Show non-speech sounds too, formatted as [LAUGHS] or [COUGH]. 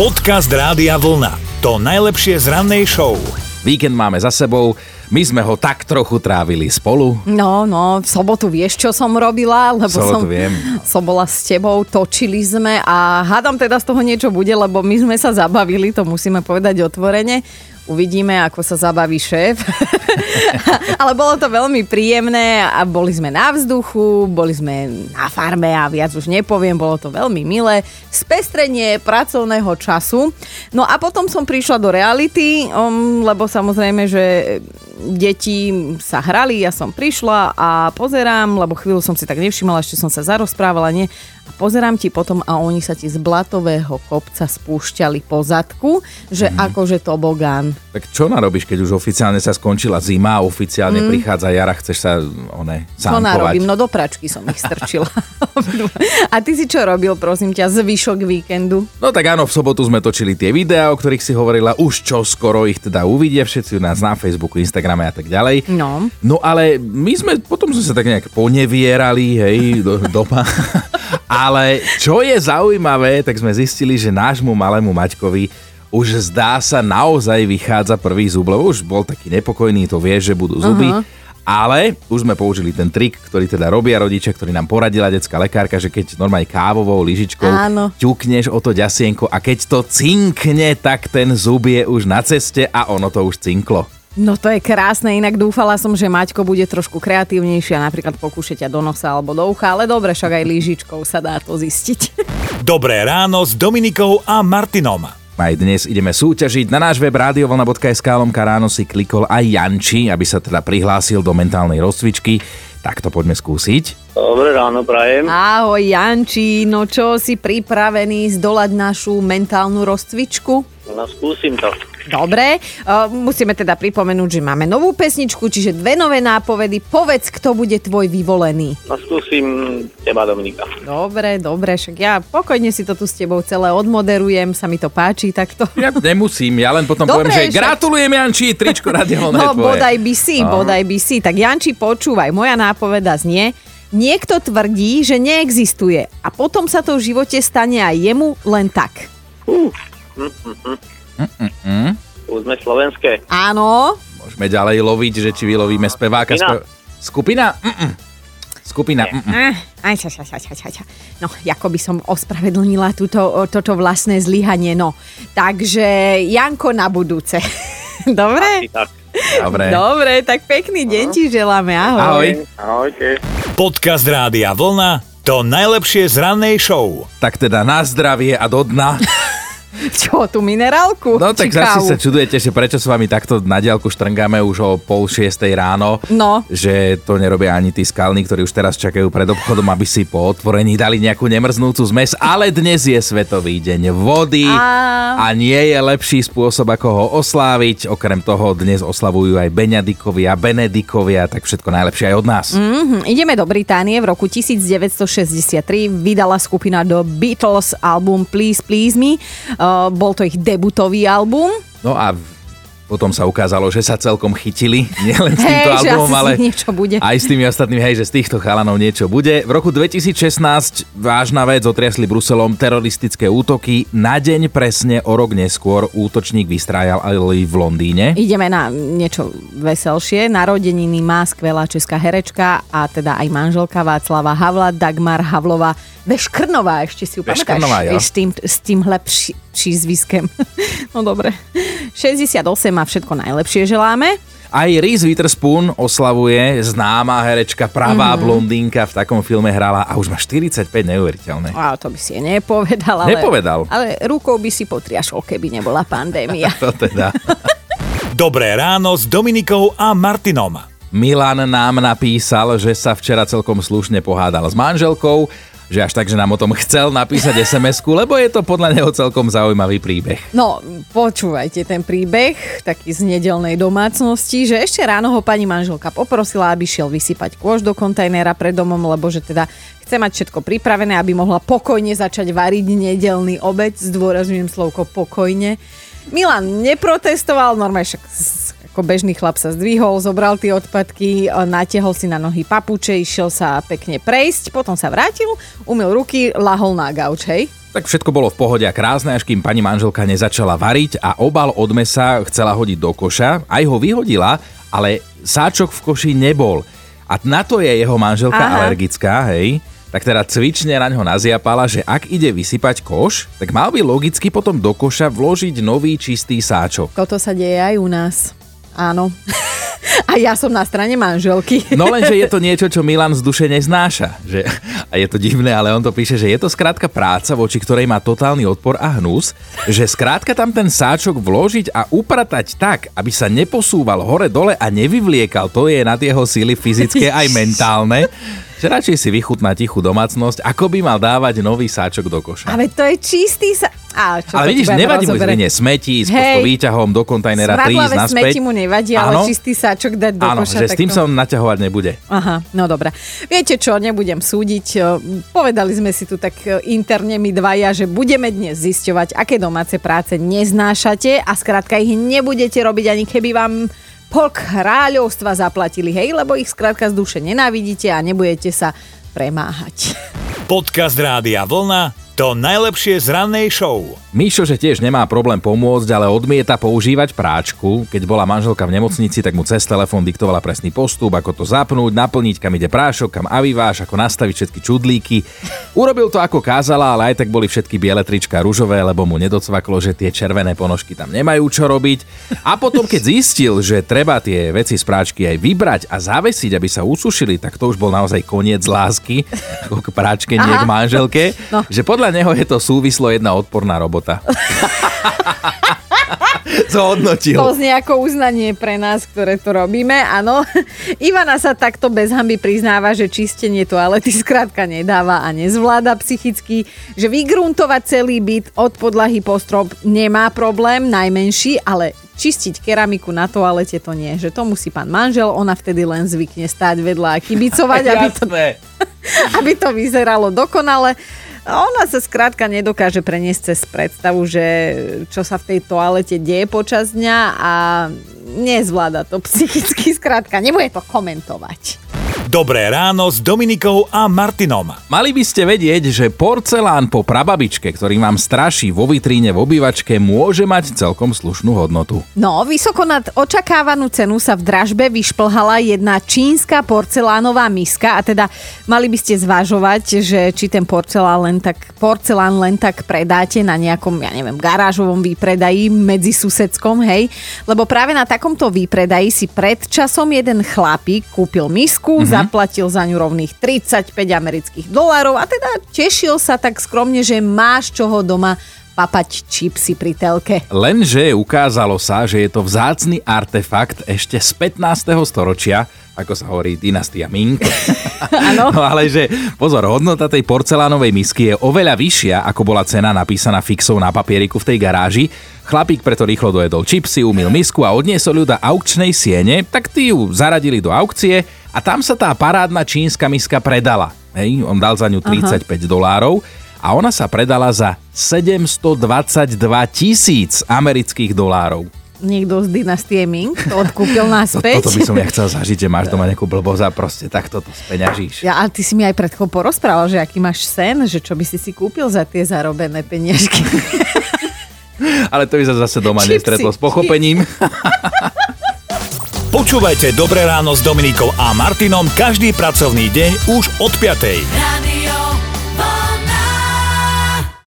Podcast Rádia Vlna. To najlepšie z rannej show. Víkend máme za sebou, my sme ho tak trochu trávili spolu. No, no, v sobotu vieš, čo som robila, lebo Sobotu som, viem. [LAUGHS] som bola s tebou, točili sme a hádam teda z toho niečo bude, lebo my sme sa zabavili, to musíme povedať otvorene. Uvidíme, ako sa zabaví šéf. [LAUGHS] Ale bolo to veľmi príjemné a boli sme na vzduchu, boli sme na farme a viac už nepoviem, bolo to veľmi milé. Spestrenie pracovného času. No a potom som prišla do reality, um, lebo samozrejme, že deti sa hrali, ja som prišla a pozerám, lebo chvíľu som si tak nevšimala, ešte som sa zarozprávala, nie? Pozerám ti potom a oni sa ti z blatového kopca spúšťali po zadku, že mm. akože tobogán. Tak čo narobíš, keď už oficiálne sa skončila zima a oficiálne mm. prichádza jara, chceš sa one, Čo sánkovať? narobím? No do pračky som ich strčila. [LAUGHS] a ty si čo robil, prosím ťa, zvyšok víkendu? No tak áno, v sobotu sme točili tie videá, o ktorých si hovorila, už čo skoro ich teda uvidia všetci u nás na Facebooku, Instagrame a tak ďalej. No. No ale my sme, potom sme sa tak nejak ponevierali, hej, do, doma. [LAUGHS] ale čo je zaujímavé, tak sme zistili, že nášmu malému Maťkovi už zdá sa naozaj vychádza prvý zub, lebo už bol taký nepokojný, to vie, že budú zuby. Uh-huh. Ale už sme použili ten trik, ktorý teda robia rodičia, ktorý nám poradila detská lekárka, že keď normálne kávovou lyžičkou Áno. ťukneš o to ďasienko a keď to cinkne, tak ten zub je už na ceste a ono to už cinklo. No to je krásne, inak dúfala som, že Maťko bude trošku kreatívnejší a napríklad pokúša ťa do nosa alebo do ucha, ale dobre, však aj lyžičkou sa dá to zistiť. [LAUGHS] Dobré ráno s Dominikou a Martinom. Aj dnes ideme súťažiť. Na náš web radiovlna.sk lomka ráno si klikol aj Janči, aby sa teda prihlásil do mentálnej rozcvičky. Tak to poďme skúsiť. Dobré ráno, prajem. Ahoj Janči, no čo si pripravený zdolať našu mentálnu rozcvičku? No skúsim to. Dobre, uh, musíme teda pripomenúť, že máme novú pesničku, čiže dve nové nápovedy. Povedz, kto bude tvoj vyvolený. No skúsim teba, Dominika. Dobre, dobre, však ja pokojne si to tu s tebou celé odmoderujem, sa mi to páči takto. Ja nemusím, ja len potom Dobre, poviem, že však- gratulujem Janči, tričko radiovlna je No, tvoje. bodaj by si, No. bodaj by si. Tak Janči, počúvaj, moja nápoveda znie, niekto tvrdí, že neexistuje a potom sa to v živote stane aj jemu len tak. Už sme slovenské. Áno, Môžeme ďalej loviť, že či vylovíme speváka. Skupina? Skupina? Mm-mm. Skupina. Mm-mm. Eh, aj, ča, ča, ča, ča, ča, ča. No, ako by som ospravedlnila túto, toto vlastné zlyhanie, no. Takže Janko na budúce. [LAUGHS] Dobre? Asi tak. Dobre. Dobre, tak pekný deň ti želáme, ahoj. Ahoj. Ahojte. Podcast Rádia Vlna. To najlepšie z rannej show. Tak teda na zdravie a do dna. [LAUGHS] [LAUGHS] Čo, tú minerálku? No tak zase sa čudujete, že prečo s vami takto na diálku štrngáme už o pol šiestej ráno. No. Že to nerobia ani tí skalní, ktorí už teraz čakajú pred obchodom, aby si po otvorení dali nejakú nemrznúcu zmes. Ale dnes je Svetový deň vody A- a nie je lepší spôsob, ako ho osláviť. Okrem toho dnes oslavujú aj Beňadikovia, Benedikovia, tak všetko najlepšie aj od nás. Mhm, ideme do Británie. V roku 1963 vydala skupina The Beatles album Please Please Me. Uh, bol to ich debutový album. No a potom sa ukázalo, že sa celkom chytili, [LAUGHS] nielen s týmto že albumom, ale niečo bude. aj s tými ostatnými, hej, že z týchto chalanov niečo bude. V roku 2016 vážna vec, otriasli Bruselom teroristické útoky. Na deň presne o rok neskôr útočník vystrájal aj v Londýne. Ideme na niečo veselšie. Narodeniny má skvelá česká herečka a teda aj manželka Václava Havla, Dagmar Havlova Veškrnová, ešte si ju pamätáš? Veškrnová, jo. S, tým, s týmhle pši, přízviskem. [LAUGHS] no dobre. 68 a všetko najlepšie želáme. Aj Reese Witherspoon oslavuje známa herečka, pravá mm-hmm. blondínka, v takom filme hrala a už má 45, neuveriteľné. A to by si je nepovedal. Ale, Nepovedal. Ale rukou by si potriašol, keby nebola pandémia. [LAUGHS] To teda. [LAUGHS] Dobré ráno s Dominikou a Martinom. Milan nám napísal, že sa včera celkom slušne pohádal s manželkou, že až tak, že nám o tom chcel napísať SMS-ku, lebo je to podľa neho celkom zaujímavý príbeh. No, počúvajte ten príbeh, taký z nedelnej domácnosti, že ešte ráno ho pani manželka poprosila, aby šiel vysypať kôž do kontajnera pred domom, lebo že teda chce mať všetko pripravené, aby mohla pokojne začať variť nedelný obed, zdôrazňujem slovko pokojne. Milan neprotestoval, normálne však ako bežný chlap sa zdvihol, zobral tie odpadky, natiehol si na nohy papuče, išiel sa pekne prejsť, potom sa vrátil, umil ruky, lahol na gauč, hej? Tak všetko bolo v pohode a krásne, až kým pani manželka nezačala variť a obal od mesa chcela hodiť do koša. Aj ho vyhodila, ale sáčok v koši nebol. A na to je jeho manželka Aha. alergická, hej. Tak teda cvične na ňo naziapala, že ak ide vysypať koš, tak mal by logicky potom do koša vložiť nový čistý sáčok. Toto sa deje aj u nás. Áno. [LAUGHS] A ja som na strane manželky. [LAUGHS] No lenže je to [LAUGHS] niečo, čo Milan z duše neznáša. Že, a je to divné, ale on to píše, že je to skrátka práca, voči ktorej má totálny odpor a hnus, že skrátka tam ten sáčok vložiť a upratať tak, aby sa neposúval hore-dole a nevyvliekal, to je nad jeho síly fyzické aj mentálne, že radšej si vychutná tichú domácnosť, ako by mal dávať nový sáčok do koša. Ale to je čistý sa... Á, čo Ale vidíš, nevadí mu zrenie smeti, s výťahom do kontajnera 3 ísť naspäť. smeti mu nevadí, ale Áno. čistý sáčok dať do Áno, koša. že s tým to- sa on naťahovať nebude. Aha, no dobré. Viete čo, nebudem súdiť. Povedali sme si tu tak e, interne my dvaja, že budeme dnes zisťovať, aké domáce práce neznášate a skrátka ich nebudete robiť ani keby vám pol kráľovstva zaplatili, hej, lebo ich skrátka z duše nenávidíte a nebudete sa premáhať. Podcast Rádia Vlna to najlepšie z rannej show. Míšo, že tiež nemá problém pomôcť, ale odmieta používať práčku. Keď bola manželka v nemocnici, tak mu cez telefón diktovala presný postup, ako to zapnúť, naplniť, kam ide prášok, kam aviváš, ako nastaviť všetky čudlíky. Urobil to ako kázala, ale aj tak boli všetky biele trička ružové, lebo mu nedocvaklo, že tie červené ponožky tam nemajú čo robiť. A potom, keď zistil, že treba tie veci z práčky aj vybrať a zavesiť, aby sa usušili, tak to už bol naozaj koniec lásky ako k práčke, nie k manželke. No. Že podľa neho je to súvislo jedna odporná robota. [LAUGHS] Zhodnotil. To znie ako uznanie pre nás, ktoré to robíme, áno. Ivana sa takto bez hamby priznáva, že čistenie toalety skrátka nedáva a nezvláda psychicky, že vygruntovať celý byt od podlahy po strop nemá problém, najmenší, ale čistiť keramiku na toalete to nie, že to musí pán manžel, ona vtedy len zvykne stáť vedľa a kibicovať, aby to [LAUGHS] aby to vyzeralo dokonale. Ona sa skrátka nedokáže preniesť cez predstavu, že čo sa v tej toalete deje počas dňa a nezvláda to psychicky, skrátka nebude to komentovať. Dobré ráno s Dominikou a Martinom. Mali by ste vedieť, že porcelán po prababičke, ktorý vám straší vo vitríne v obývačke, môže mať celkom slušnú hodnotu. No, vysoko nad očakávanú cenu sa v dražbe vyšplhala jedna čínska porcelánová miska a teda mali by ste zvažovať, že či ten porcelán len tak, porcelán len tak predáte na nejakom, ja neviem, garážovom výpredaji medzi susedskom, hej, lebo práve na takomto výpredaji si pred časom jeden chlapík kúpil misku, mm-hmm. Zaplatil za ňu rovných 35 amerických dolárov a teda tešil sa tak skromne, že máš čoho doma papať čipsy pri telke. Lenže ukázalo sa, že je to vzácny artefakt ešte z 15. storočia, ako sa hovorí dynastia Ming. [LAUGHS] Áno. No ale že, pozor, hodnota tej porcelánovej misky je oveľa vyššia, ako bola cena napísaná fixou na papieriku v tej garáži. Chlapík preto rýchlo dojedol čipsy, umil misku a odniesol ju do aukčnej siene, tak tí ju zaradili do aukcie a tam sa tá parádna čínska miska predala. Hej, on dal za ňu 35 dolárov a ona sa predala za 722 tisíc amerických dolárov. Niekto z dynastie Ming to odkúpil To, naspäť. toto by som ja chcel zažiť, že máš doma nejakú blbosť a proste takto to speňažíš. Ja, ale ty si mi aj pred chvíľou porozprával, že aký máš sen, že čo by si si kúpil za tie zarobené peniažky. [LAUGHS] Ale to by sa zase doma Čipsy, nestretlo s pochopením. [LAUGHS] Počúvajte Dobré ráno s Dominikou a Martinom každý pracovný deň už od 5. Radio